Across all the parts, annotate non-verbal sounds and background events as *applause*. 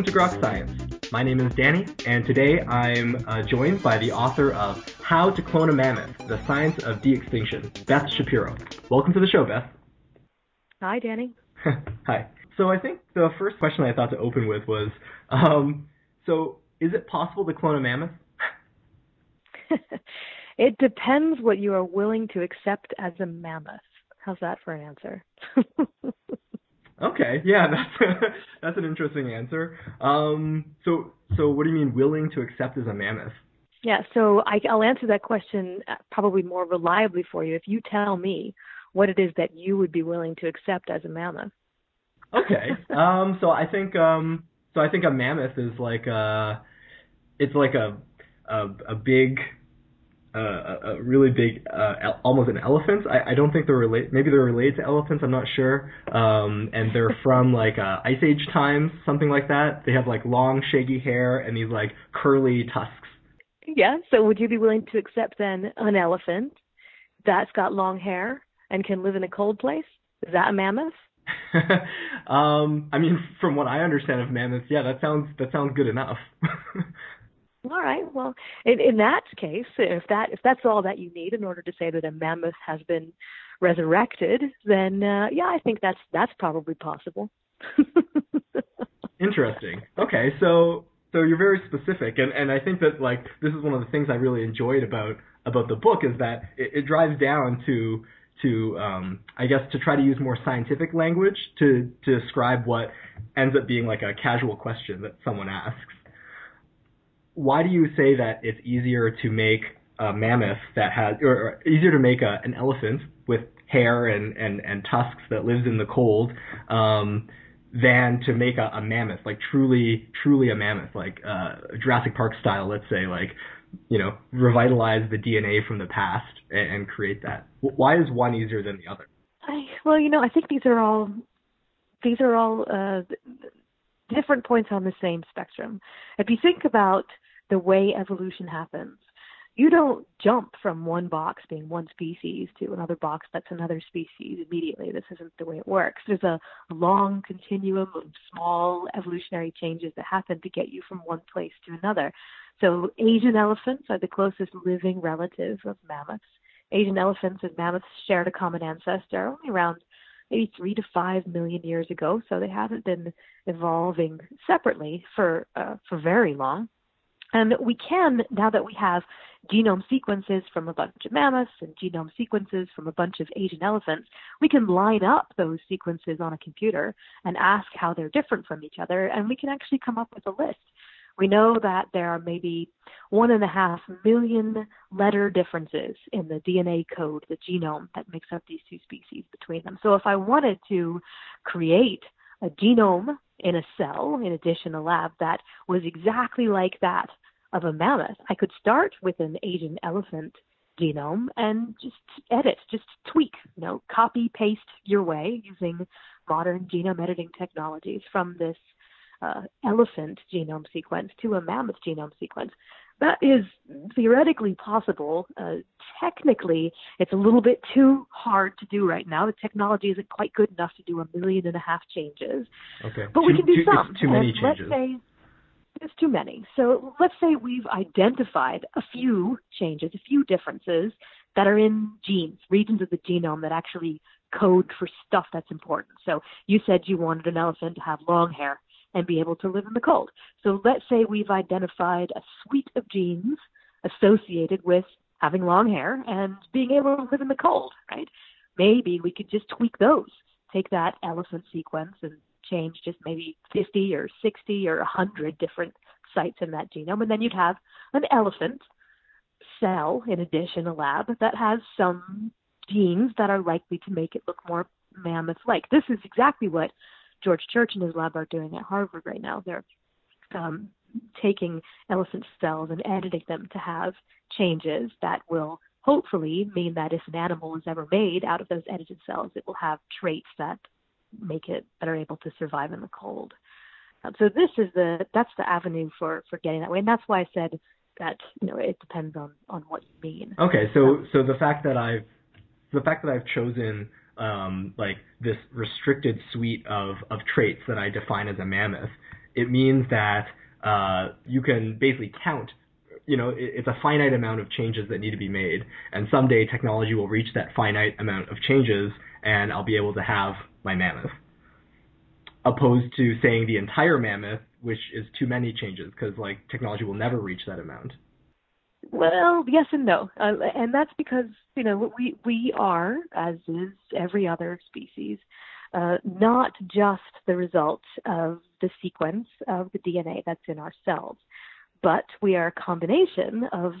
Welcome to Grok Science. My name is Danny, and today I'm uh, joined by the author of How to Clone a Mammoth, The Science of De-Extinction, Beth Shapiro. Welcome to the show, Beth. Hi, Danny. *laughs* Hi. So I think the first question I thought to open with was, um, so is it possible to clone a mammoth? *laughs* it depends what you are willing to accept as a mammoth. How's that for an answer? *laughs* Okay, *laughs* yeah, that's *laughs* that's an interesting answer. Um, so so what do you mean willing to accept as a mammoth? Yeah, so I, I'll answer that question uh, probably more reliably for you if you tell me what it is that you would be willing to accept as a mammoth. Okay, *laughs* um, so I think um, so I think a mammoth is like a, it's like a a, a big uh, a really big, uh, almost an elephant. I, I don't think they're related. Maybe they're related to elephants. I'm not sure. Um, and they're from like uh, ice age times, something like that. They have like long, shaggy hair and these like curly tusks. Yeah. So would you be willing to accept then an elephant that's got long hair and can live in a cold place? Is that a mammoth? *laughs* um, I mean, from what I understand of mammoths, yeah, that sounds that sounds good enough. *laughs* All right. Well, in, in that case, if that if that's all that you need in order to say that a mammoth has been resurrected, then uh, yeah, I think that's that's probably possible. *laughs* Interesting. Okay, so so you're very specific, and and I think that like this is one of the things I really enjoyed about about the book is that it, it drives down to to um, I guess to try to use more scientific language to to describe what ends up being like a casual question that someone asks why do you say that it's easier to make a mammoth that has, or, easier to make a, an elephant with hair and, and, and tusks that lives in the cold, um, than to make a, a mammoth, like truly, truly a mammoth, like uh, Jurassic Park style, let's say, like, you know, revitalize the DNA from the past and, and create that. Why is one easier than the other? I, well, you know, I think these are all these are all uh, different points on the same spectrum. If you think about the way evolution happens. You don't jump from one box being one species to another box that's another species immediately. This isn't the way it works. There's a long continuum of small evolutionary changes that happen to get you from one place to another. So Asian elephants are the closest living relative of mammoths. Asian elephants and mammoths shared a common ancestor only around maybe three to five million years ago, so they haven't been evolving separately for uh, for very long. And we can, now that we have genome sequences from a bunch of mammoths and genome sequences from a bunch of Asian elephants, we can line up those sequences on a computer and ask how they're different from each other, and we can actually come up with a list. We know that there are maybe one and a half million letter differences in the DNA code, the genome that makes up these two species between them. So if I wanted to create a genome in a cell, in addition, a lab that was exactly like that of a mammoth. I could start with an Asian elephant genome and just edit, just tweak, you know, copy paste your way using modern genome editing technologies from this uh, elephant genome sequence to a mammoth genome sequence. That is theoretically possible. Uh, technically, it's a little bit too hard to do right now. The technology isn't quite good enough to do a million and a half changes. Okay. But too, we can do too, some. Too many and changes. Let's say there's too many. So let's say we've identified a few changes, a few differences that are in genes, regions of the genome that actually code for stuff that's important. So you said you wanted an elephant to have long hair and be able to live in the cold. So let's say we've identified a suite of genes associated with having long hair and being able to live in the cold, right? Maybe we could just tweak those. Take that elephant sequence and change just maybe 50 or 60 or 100 different sites in that genome. And then you'd have an elephant cell, in addition, a lab that has some genes that are likely to make it look more mammoth like. This is exactly what George Church and his lab are doing at Harvard right now. They're um, taking elephant cells and editing them to have changes that will hopefully mean that if an animal is ever made out of those edited cells, it will have traits that make it better able to survive in the cold. Um, so this is the that's the avenue for for getting that way, and that's why I said that you know it depends on on what you mean. Okay, so um, so the fact that I've the fact that I've chosen um, like this restricted suite of of traits that I define as a mammoth it means that uh, you can basically count. You know, it, it's a finite amount of changes that need to be made, and someday technology will reach that finite amount of changes, and I'll be able to have my mammoth. Opposed to saying the entire mammoth, which is too many changes, because like technology will never reach that amount. Well, yes and no, uh, and that's because you know we we are, as is every other species, uh, not just the result of the sequence of the DNA that's in our cells, but we are a combination of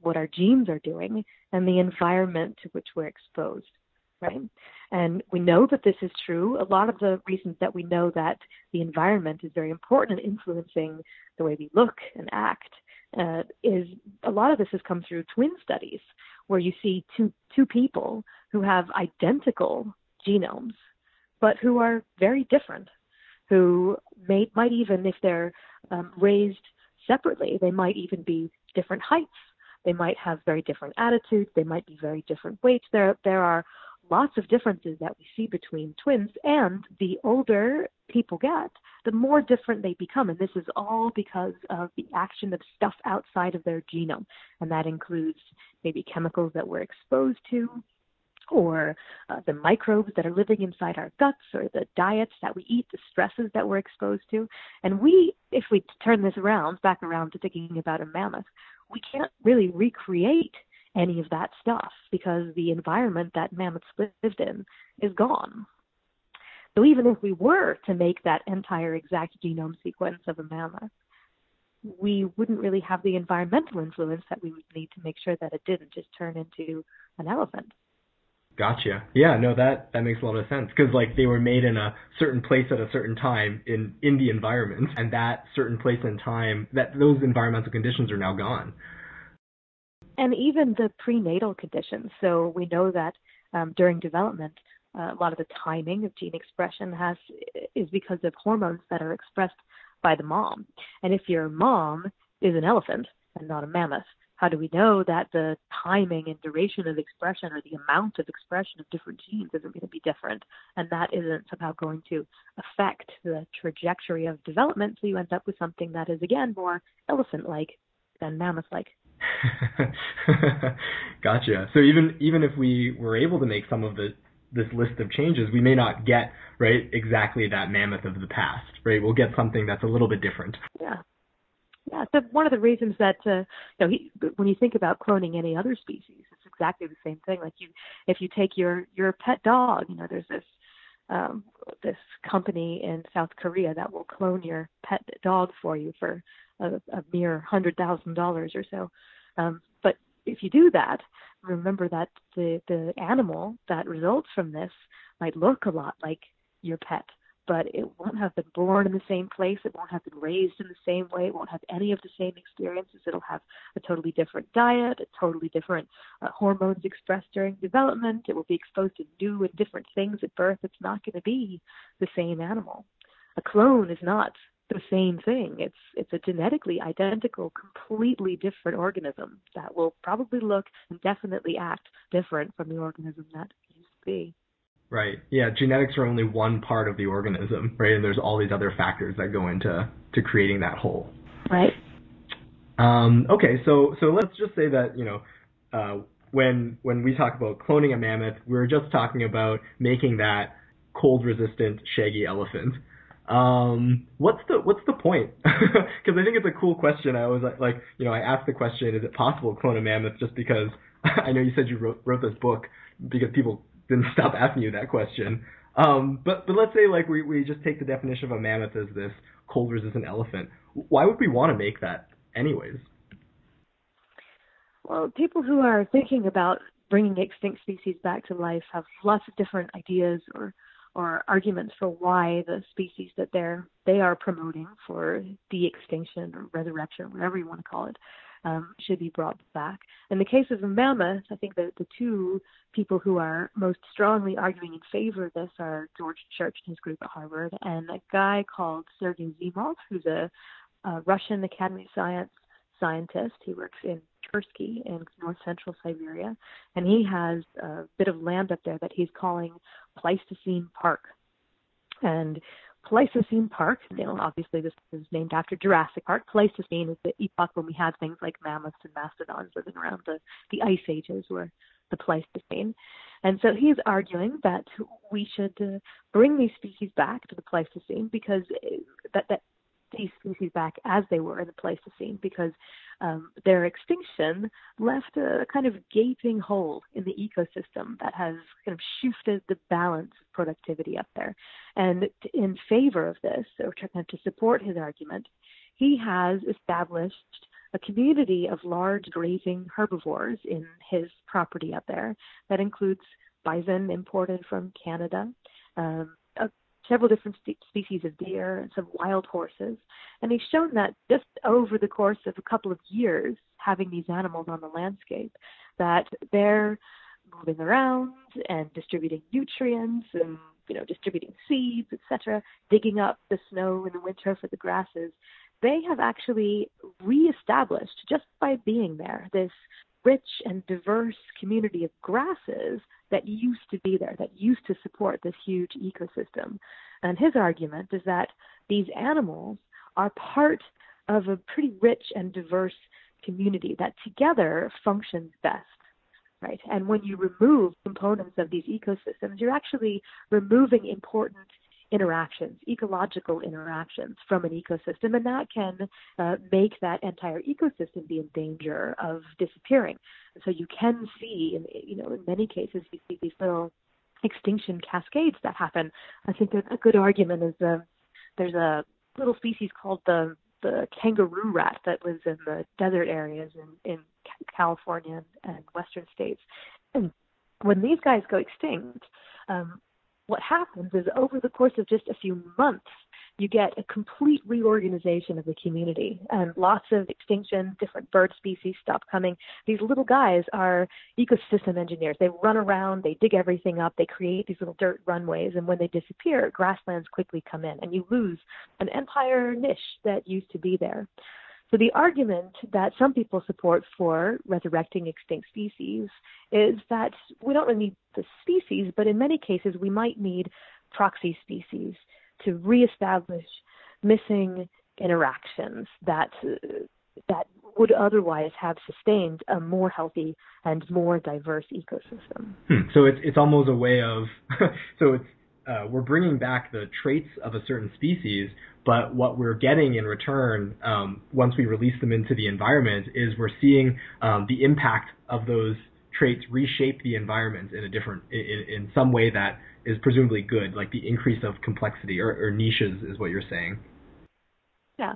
what our genes are doing and the environment to which we're exposed, And we know that this is true. A lot of the reasons that we know that the environment is very important in influencing the way we look and act uh, is a lot of this has come through twin studies where you see two two people who have identical genomes but who are very different who may might even if they're um, raised separately they might even be different heights. They might have very different attitudes. They might be very different weights. There there are lots of differences that we see between twins and the older people get the more different they become. And this is all because of the action of stuff outside of their genome. And that includes maybe chemicals that we're exposed to, or uh, the microbes that are living inside our guts, or the diets that we eat, the stresses that we're exposed to. And we, if we turn this around, back around to thinking about a mammoth, we can't really recreate any of that stuff because the environment that mammoths lived in is gone. So even if we were to make that entire exact genome sequence of a mammoth, we wouldn't really have the environmental influence that we would need to make sure that it didn't just turn into an elephant. Gotcha. Yeah, no, that that makes a lot of sense because like they were made in a certain place at a certain time in in the environment, and that certain place and time that those environmental conditions are now gone. And even the prenatal conditions. So we know that um, during development, uh, a lot of the timing of gene expression has is because of hormones that are expressed by the mom. And if your mom is an elephant and not a mammoth, how do we know that the timing and duration of expression or the amount of expression of different genes isn't going to be different and that isn't somehow going to affect the trajectory of development so you end up with something that is again more elephant like than mammoth like *laughs* gotcha so even even if we were able to make some of the this list of changes, we may not get right exactly that mammoth of the past, right? We'll get something that's a little bit different. Yeah. Yeah, so one of the reasons that uh, you know he, when you think about cloning any other species, it's exactly the same thing. Like you, if you take your your pet dog, you know, there's this um, this company in South Korea that will clone your pet dog for you for a, a mere hundred thousand dollars or so. Um, but if you do that, remember that the the animal that results from this might look a lot like your pet, but it won't have been born in the same place. It won't have been raised in the same way. It won't have any of the same experiences. It'll have a totally different diet, a totally different uh, hormones expressed during development. It will be exposed to new and different things at birth. It's not going to be the same animal. A clone is not the same thing. It's it's a genetically identical, completely different organism that will probably look and definitely act different from the organism that used to be. Right. Yeah, genetics are only one part of the organism, right? And there's all these other factors that go into to creating that whole. Right. Um, okay, so so let's just say that you know uh, when when we talk about cloning a mammoth, we're just talking about making that cold resistant shaggy elephant. Um, what's the what's the point? *laughs* Because I think it's a cool question. I was like, you know, I asked the question, is it possible to clone a mammoth? Just because *laughs* I know you said you wrote wrote this book because people didn't *laughs* stop asking you that question. Um, but but let's say like we we just take the definition of a mammoth as this cold resistant elephant. Why would we want to make that anyways? Well, people who are thinking about bringing extinct species back to life have lots of different ideas or or arguments for why the species that they're they are promoting for de-extinction or resurrection, whatever you want to call it, um, should be brought back. In the case of the mammoth, I think that the two people who are most strongly arguing in favor of this are George Church and his group at Harvard, and a guy called Sergei Zimov, who's a, a Russian Academy of Science scientist. He works in Chersky in north central Siberia, and he has a bit of land up there that he's calling Pleistocene Park. And Pleistocene Park. You know, obviously this is named after Jurassic Park. Pleistocene is the epoch when we had things like mammoths and mastodons living around the, the ice ages were the Pleistocene. And so he's arguing that we should uh, bring these species back to the Pleistocene because uh, that, that these species back as they were in the Pleistocene because um, their extinction left a kind of gaping hole in the ecosystem that has kind of shifted the balance of productivity up there. And in favor of this, or to support his argument, he has established a community of large grazing herbivores in his property up there that includes bison imported from Canada, um, several different species of deer and some wild horses. And he's shown that just over the course of a couple of years, having these animals on the landscape, that they're moving around and distributing nutrients and you know distributing seeds, etc., digging up the snow in the winter for the grasses. They have actually reestablished just by being there this rich and diverse community of grasses that used to be there, that used to support this huge ecosystem. And his argument is that these animals are part of a pretty rich and diverse community that together functions best. Right. And when you remove components of these ecosystems, you're actually removing important interactions, ecological interactions from an ecosystem, and that can uh, make that entire ecosystem be in danger of disappearing. so you can see, you know, in many cases, you see these little extinction cascades that happen. I think a good argument is uh, there's a little species called the the kangaroo rat that lives in the desert areas in, in California and western states. And when these guys go extinct, um, what happens is over the course of just a few months, you get a complete reorganization of the community and lots of extinction, different bird species stop coming. These little guys are ecosystem engineers. They run around, they dig everything up, they create these little dirt runways, and when they disappear, grasslands quickly come in, and you lose an entire niche that used to be there. So the argument that some people support for resurrecting extinct species is that we don't really need the species, but in many cases we might need proxy species to reestablish missing interactions that that would otherwise have sustained a more healthy and more diverse ecosystem. Hmm. So it's it's almost a way of *laughs* so it's uh, we're bringing back the traits of a certain species, but what we're getting in return um, once we release them into the environment is we're seeing um, the impact of those traits reshape the environment in a different in, in some way that is presumably good, like the increase of complexity or, or niches is what you're saying. Yeah.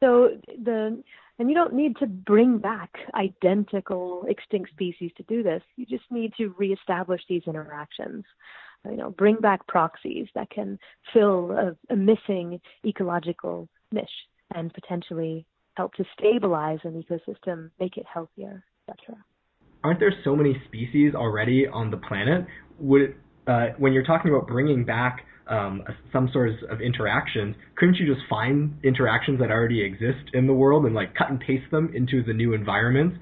So the and you don't need to bring back identical extinct species to do this. You just need to reestablish these interactions you know, bring back proxies that can fill a, a missing ecological niche and potentially help to stabilize an ecosystem, make it healthier, etc. Aren't there so many species already on the planet? Would it, uh, when you're talking about bringing back um, some sorts of interactions, couldn't you just find interactions that already exist in the world and like cut and paste them into the new environment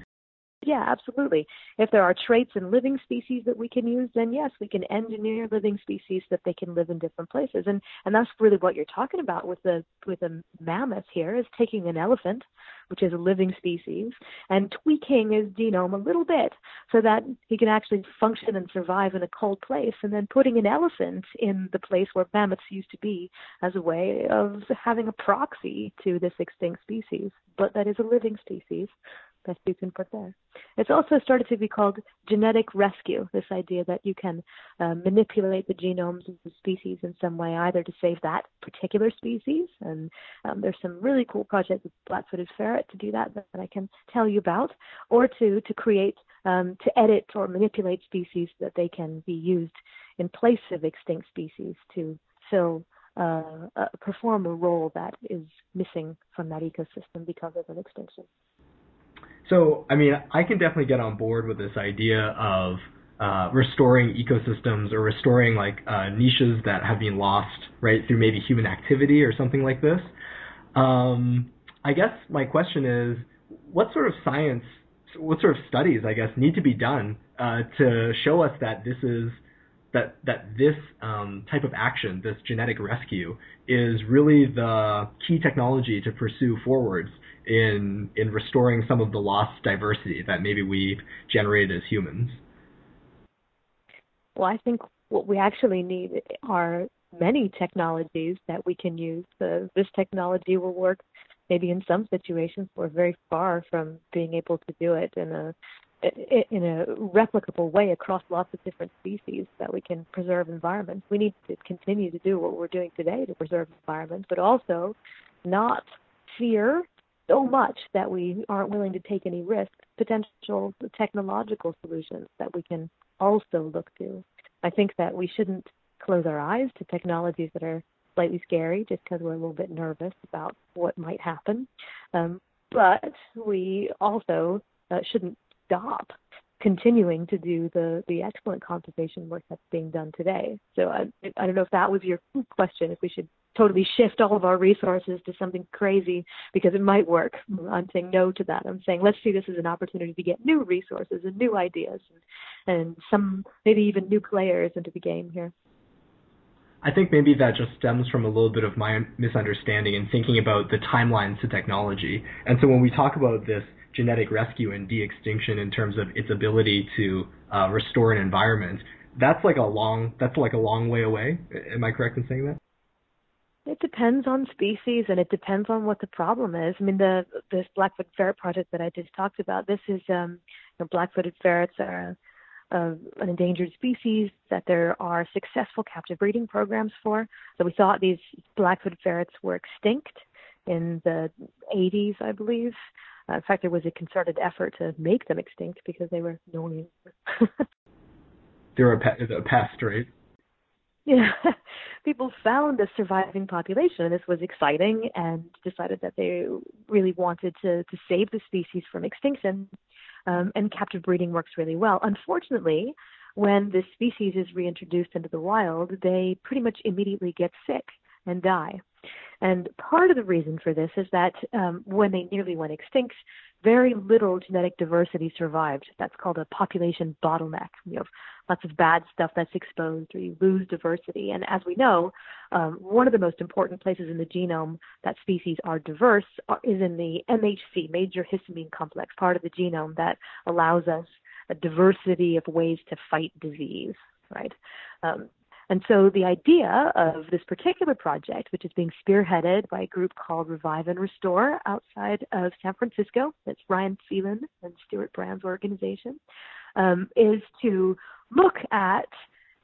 yeah, absolutely. If there are traits in living species that we can use, then yes, we can engineer living species that they can live in different places. And and that's really what you're talking about with the with a mammoth here is taking an elephant, which is a living species, and tweaking his genome a little bit so that he can actually function and survive in a cold place, and then putting an elephant in the place where mammoths used to be as a way of having a proxy to this extinct species, but that is a living species that you can put there. It's also started to be called genetic rescue, this idea that you can uh, manipulate the genomes of the species in some way, either to save that particular species, and um, there's some really cool projects with black-footed ferret to do that that I can tell you about, or to, to create, um, to edit or manipulate species that they can be used in place of extinct species to fill uh, uh, perform a role that is missing from that ecosystem because of an extinction. So, I mean, I can definitely get on board with this idea of uh, restoring ecosystems or restoring like uh, niches that have been lost, right, through maybe human activity or something like this. Um, I guess my question is, what sort of science, what sort of studies, I guess, need to be done uh, to show us that this is that that this um, type of action, this genetic rescue, is really the key technology to pursue forwards in in restoring some of the lost diversity that maybe we've generated as humans. Well, I think what we actually need are many technologies that we can use. Uh, this technology will work maybe in some situations we're very far from being able to do it in a in a replicable way across lots of different species that we can preserve environments. We need to continue to do what we're doing today to preserve environments, but also not fear so much that we aren't willing to take any risks, potential technological solutions that we can also look to. I think that we shouldn't close our eyes to technologies that are slightly scary just because we're a little bit nervous about what might happen. Um, but we also uh, shouldn't stop continuing to do the the excellent conservation work that's being done today. So I I don't know if that was your question. If we should totally shift all of our resources to something crazy because it might work. I'm saying no to that. I'm saying let's see this as an opportunity to get new resources and new ideas and, and some maybe even new players into the game here. I think maybe that just stems from a little bit of my misunderstanding and thinking about the timelines to technology. And so when we talk about this genetic rescue and de-extinction in terms of its ability to uh, restore an environment, that's like a long that's like a long way away. Am I correct in saying that? It depends on species and it depends on what the problem is. I mean, the this black-footed ferret project that I just talked about. This is um, you know, black-footed ferrets are uh, an endangered species that there are successful captive breeding programs for. So we thought these black-footed ferrets were extinct in the 80s, I believe. Uh, in fact, there was a concerted effort to make them extinct because they were no longer. *laughs* they were a, pe- a pest, right? Yeah, *laughs* people found a surviving population, and this was exciting, and decided that they really wanted to to save the species from extinction. Um, and captive breeding works really well. Unfortunately, when this species is reintroduced into the wild, they pretty much immediately get sick and die. And part of the reason for this is that um, when they nearly went extinct, very little genetic diversity survived. That's called a population bottleneck. You have lots of bad stuff that's exposed, or you lose diversity. And as we know, um, one of the most important places in the genome that species are diverse is in the MHC, major histamine complex, part of the genome that allows us a diversity of ways to fight disease right? Um, and so the idea of this particular project, which is being spearheaded by a group called Revive and Restore outside of San Francisco, that's Ryan Phelan and Stewart Brand's organization, um, is to look at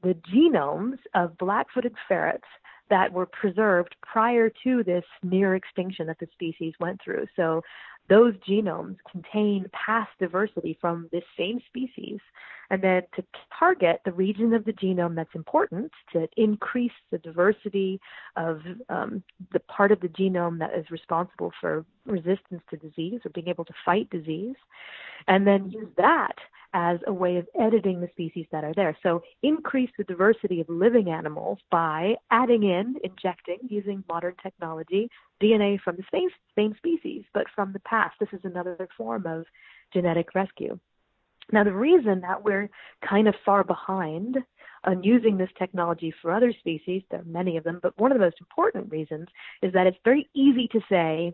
the genomes of black-footed ferrets that were preserved prior to this near extinction that the species went through. So those genomes contain past diversity from this same species, and then to target the region of the genome that's important to increase the diversity of um, the part of the genome that is responsible for resistance to disease or being able to fight disease, and then use that as a way of editing the species that are there. So increase the diversity of living animals by adding in, injecting, using modern technology, DNA from the same, same species, but from the past. This is another form of genetic rescue. Now, the reason that we're kind of far behind on using this technology for other species, there are many of them, but one of the most important reasons is that it's very easy to say,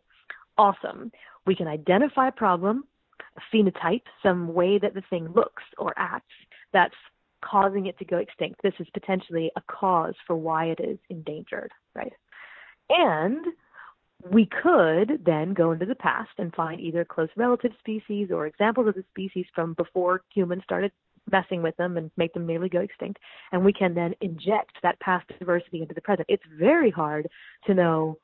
awesome, we can identify a problem, phenotype, some way that the thing looks or acts that's causing it to go extinct. This is potentially a cause for why it is endangered, right? And we could then go into the past and find either close relative species or examples of the species from before humans started messing with them and make them nearly go extinct. And we can then inject that past diversity into the present. It's very hard to know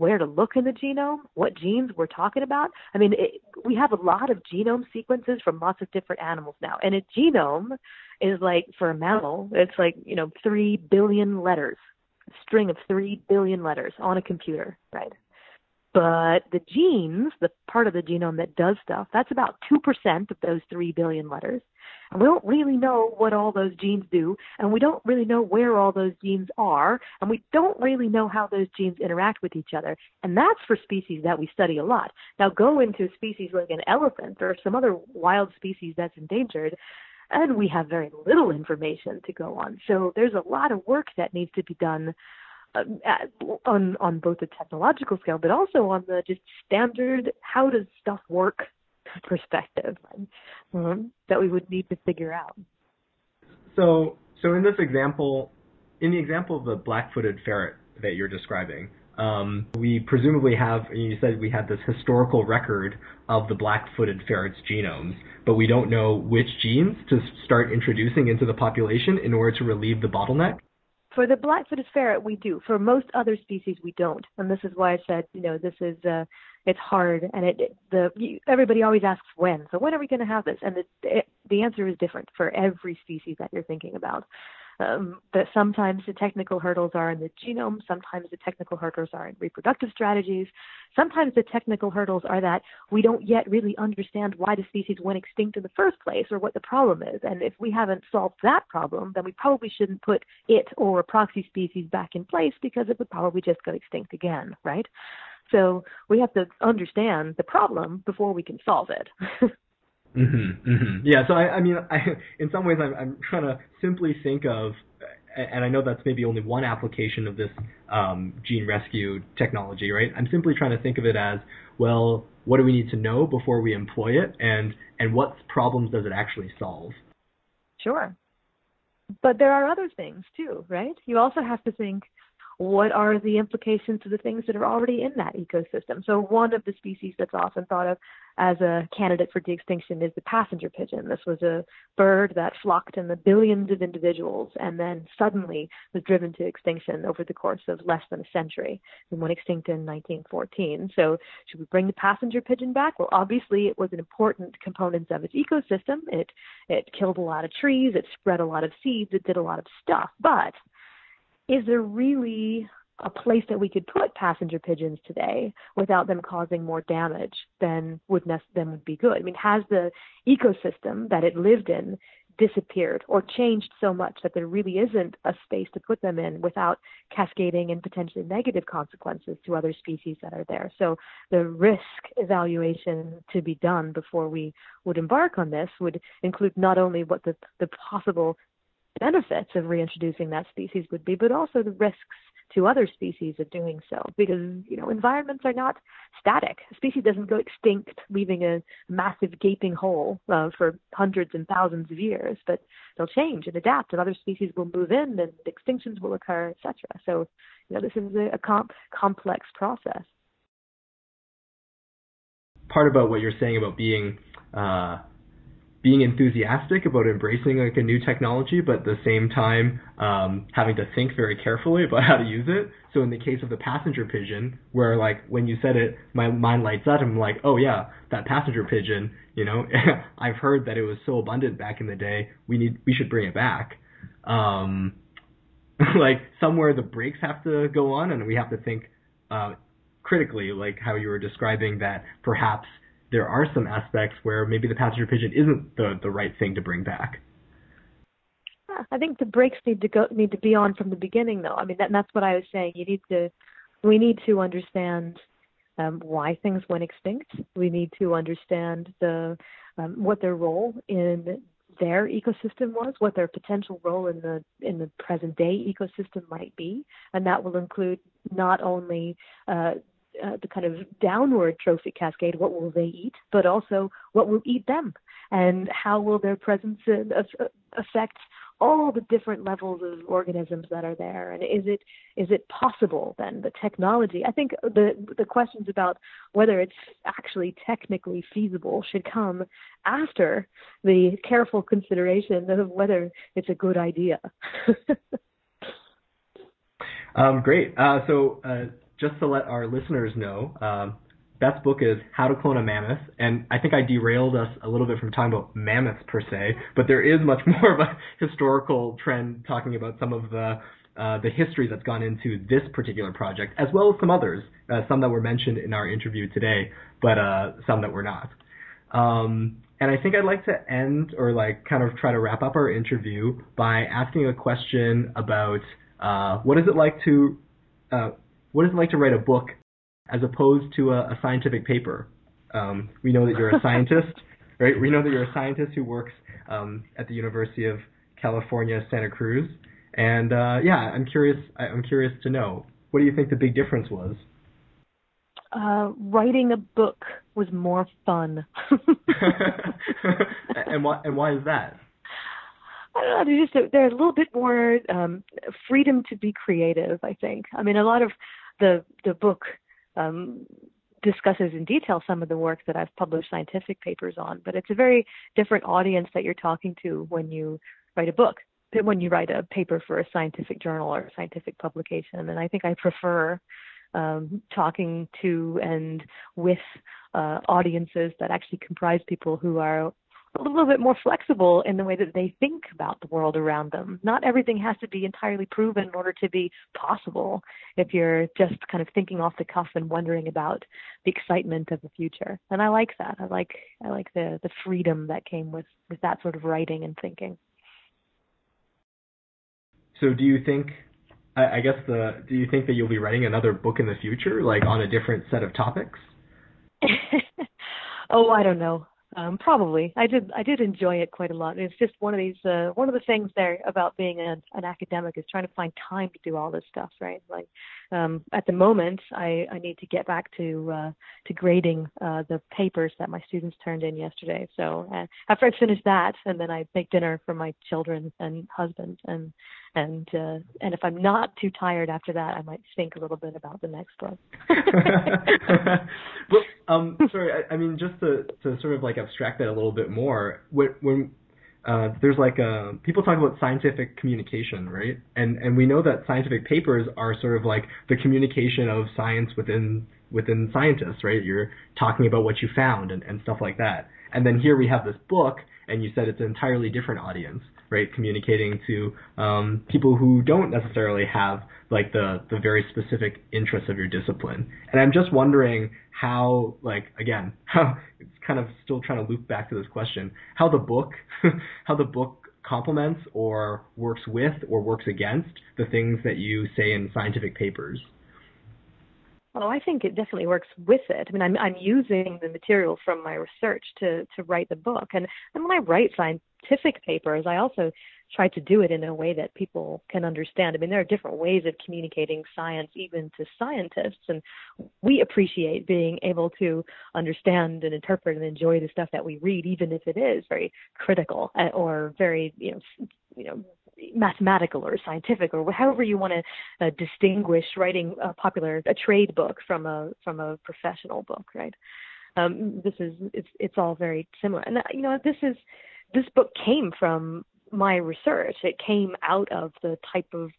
where to look in the genome, what genes we're talking about. I mean, it, we have a lot of genome sequences from lots of different animals now. And a genome is like, for a mammal, it's like, you know, three billion letters, a string of three billion letters on a computer, right? But the genes, the part of the genome that does stuff, that's about 2% of those 3 billion letters. And we don't really know what all those genes do, and we don't really know where all those genes are, and we don't really know how those genes interact with each other. And that's for species that we study a lot. Now go into a species like an elephant or some other wild species that's endangered, and we have very little information to go on. So there's a lot of work that needs to be done on on both the technological scale, but also on the just standard how does stuff work *laughs* perspective um, that we would need to figure out. So, so in this example, in the example of the black-footed ferret that you're describing, um, we presumably have, you said we had this historical record of the black-footed ferret's genomes, but we don't know which genes to start introducing into the population in order to relieve the bottleneck? For the black-footed ferret, we do. For most other species, we don't. And this is why I said, you know, this is uh, it's hard, and it, the you, everybody always asks when. So when are we going to have this? And it, it, the answer is different for every species that you're thinking about um, that sometimes the technical hurdles are in the genome, sometimes the technical hurdles are in reproductive strategies, sometimes the technical hurdles are that we don't yet really understand why the species went extinct in the first place or what the problem is. And if we haven't solved that problem, then we probably shouldn't put it or a proxy species back in place because it would probably just go extinct again, right? So we have to understand the problem before we can solve it. *laughs* Mm-hmm, mm-hmm. Yeah. So I, I mean, I, in some ways, I'm, I'm trying to simply think of, and I know that's maybe only one application of this um, gene rescue technology, right? I'm simply trying to think of it as, well, what do we need to know before we employ it, and and what problems does it actually solve? Sure. But there are other things too, right? You also have to think what are the implications of the things that are already in that ecosystem? So one of the species that's often thought of as a candidate for de-extinction is the passenger pigeon. This was a bird that flocked in the billions of individuals and then suddenly was driven to extinction over the course of less than a century and went extinct in 1914. So should we bring the passenger pigeon back? Well, obviously it was an important component of its ecosystem. It it killed a lot of trees, it spread a lot of seeds, it did a lot of stuff, but is there really a place that we could put passenger pigeons today without them causing more damage than would ne- than would be good? I mean, has the ecosystem that it lived in disappeared or changed so much that there really isn't a space to put them in without cascading and potentially negative consequences to other species that are there. So the risk evaluation to be done before we would embark on this would include not only what the, the possible benefits of reintroducing that species would be, but also the risks to other species of doing so because you know environments are not static. A species doesn't go extinct leaving a massive gaping hole uh, for hundreds and thousands of years but they'll change and adapt and other species will move in and extinctions will occur etc so you know this is a, a comp- complex process. Part about what you're saying about being uh, being enthusiastic about embracing like a new technology, but at the same time um, having to think very carefully *laughs* about how to use it. So in the case of the passenger pigeon, where like when you said it, my mind lights up. I'm like, oh yeah, that passenger pigeon. You know, *laughs* I've heard that it was so abundant back in the day. We need, we should bring it back. Um, *laughs* like somewhere the brakes have to go on, and we have to think uh, critically, like how you were describing that perhaps there are some aspects where maybe the passenger pigeon isn't the the right thing to bring back. I think the brakes need to go need to be on from the beginning, though. I mean, that, that's what I was saying. You need to, we need to understand um, why things went extinct. We need to understand the um, what their role in their ecosystem was, what their potential role in the in the present day ecosystem might be, and that will include not only uh, uh, the kind of downward trophic cascade, what will they eat, but also what will eat them, and how will their presence uh, affect all the different levels of organisms that are there? And is it is it possible then the technology i think the the questions about whether it's actually technically feasible should come after the careful consideration of whether it's a good idea. *laughs* Um, great. Uh, so uh, just to let our listeners know, um, Beth's book is How to Clone a Mammoth, and I think I derailed us a little bit from talking about mammoths per se, but there is much *laughs* more of a historical trend talking about some of the uh, the history that's gone into this particular project, as well as some others, uh, some that were mentioned in our interview today, but uh, some that were not. Um, and I think I'd like to end or like kind of try to wrap up our interview by asking a question about uh, what is it like to uh, what is it like to write a book as opposed to a, a scientific paper? Um, we know that you're a *laughs* scientist, right? We know that you're a scientist who works um, at the University of California, Santa Cruz. And uh, yeah, I'm curious. I'm curious to know what do you think the big difference was? Uh, writing a book was more fun. *laughs* and why? And why is that? I don't know. There's just there's a little bit more um, freedom to be creative. I think. I mean, a lot of the the book um, discusses in detail some of the work that I've published scientific papers on, but it's a very different audience that you're talking to when you write a book than when you write a paper for a scientific journal or a scientific publication. And I think I prefer um, talking to and with uh, audiences that actually comprise people who are a little bit more flexible in the way that they think about the world around them. Not everything has to be entirely proven in order to be possible if you're just kind of thinking off the cuff and wondering about the excitement of the future. And I like that. I like I like the the freedom that came with with that sort of writing and thinking. So do you think I, I guess the do you think that you'll be writing another book in the future, like on a different set of topics? *laughs* oh, I don't know. Um, probably. I did. I did enjoy it quite a lot. It's just one of these. Uh, one of the things there about being an, an academic is trying to find time to do all this stuff, right? Like, um, at the moment, I, I need to get back to uh, to grading uh, the papers that my students turned in yesterday. So uh, after I finish that, and then I make dinner for my children and husband, and and uh, and if I'm not too tired after that, I might think a little bit about the next book. *laughs* well, um, sorry, I, I mean just to to sort of like abstract that a little bit more, when when uh, there's like a, uh, people talk about scientific communication, right? And and we know that scientific papers are sort of like the communication of science within within scientists, right? You're talking about what you found and, and stuff like that. And then here we have this book, and you said it's an entirely different audience right? Communicating to um, people who don't necessarily have like the the very specific interests of your discipline. And I'm just wondering how, like, again, *laughs* how it's kind of still trying to loop back to this question, how the book, *laughs* how the book complements or works with or works against the things that you say in scientific papers. Oh, I think it definitely works with it. I mean, I'm I'm using the material from my research to to write the book, and and when I write scientific papers, I also try to do it in a way that people can understand. I mean, there are different ways of communicating science, even to scientists, and we appreciate being able to understand and interpret and enjoy the stuff that we read, even if it is very critical uh, or very you know you know mathematical or scientific or however you want to uh, distinguish writing a popular a trade book from a from a professional book right? Um, this is it's it's all very similar. And uh, you know this is this book came from my research. It came out of the type of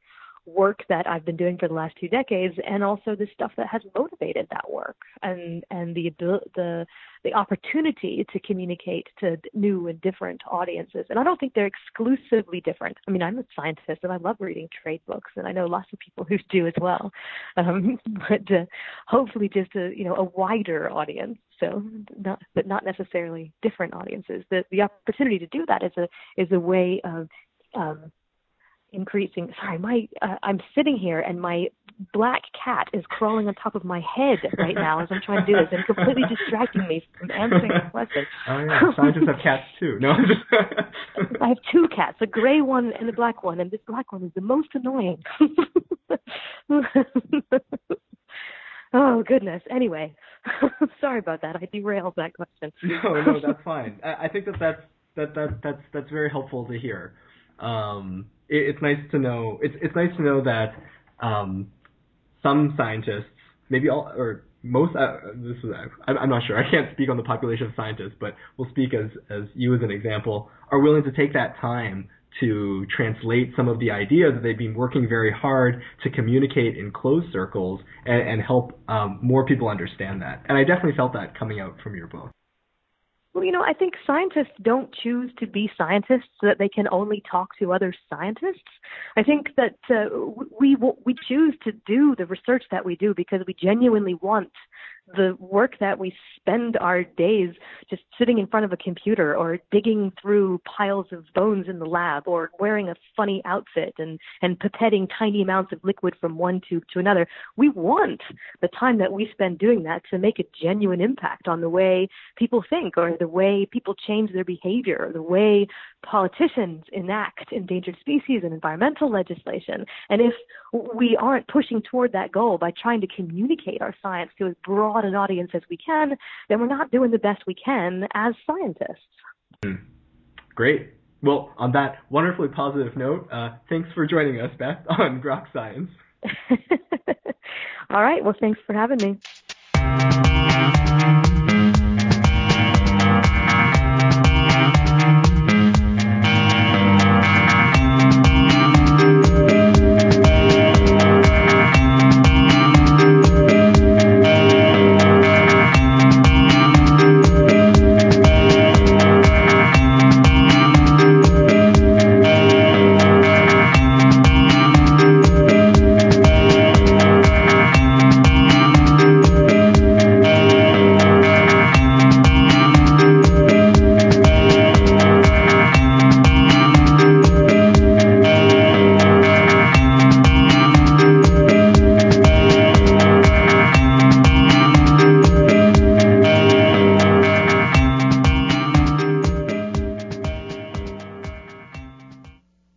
work that I've been doing for the last two decades, and also the stuff that has motivated that work, and and the the the opportunity to communicate to new and different audiences. And I don't think they're exclusively different. I mean, I'm a scientist and I love reading trade books, and I know lots of people *laughs* who do as well. Um, *laughs* but uh, hopefully, just a you know a wider audience. So, not, but not necessarily different audiences. The the opportunity to do that is a is a way of um, increasing. Sorry, my uh, I'm sitting here and my black cat is crawling on top of my head right now as I'm trying to do this and completely distracting me from answering the question. Oh yeah, scientists have *laughs* cats too. No, I have two cats, a gray one and a black one, and this black one is the most annoying. *laughs* oh goodness. Anyway, *laughs* sorry about that. I derailed that question. no, no, that's fine. I, I think that that's that that that's that's very helpful to hear. Um, it, it's nice to know. It's it's nice to know that um, some scientists, maybe all or most. Uh, this is I, I'm not sure. I can't speak on the population of scientists, but we'll speak as as you as an example. Are willing to take that time to translate some of the ideas that they've been working very hard to communicate in closed circles and, and help um, more people understand that. And I definitely felt that coming out from your book. Well, you know, I think scientists don't choose to be scientists so that they can only talk to other scientists. I think that uh, we we choose to do the research that we do because we genuinely want the work that we spend our days just sitting in front of a computer or digging through piles of bones in the lab or wearing a funny outfit and, and pipetting tiny amounts of liquid from one tube to another. We want the time that we spend doing that to make a genuine impact on the way people think or the way people change their behavior or the way politicians enact endangered species and environmental legislation. And if we aren't pushing toward that goal by trying to communicate our science to as broad an audience as we can, then we're not doing the best we can as scientists. Hmm. Great. Well, on that wonderfully positive note, uh, thanks for joining us, Beth, *laughs* on Grok Science. *laughs* All right. Well, thanks for having me.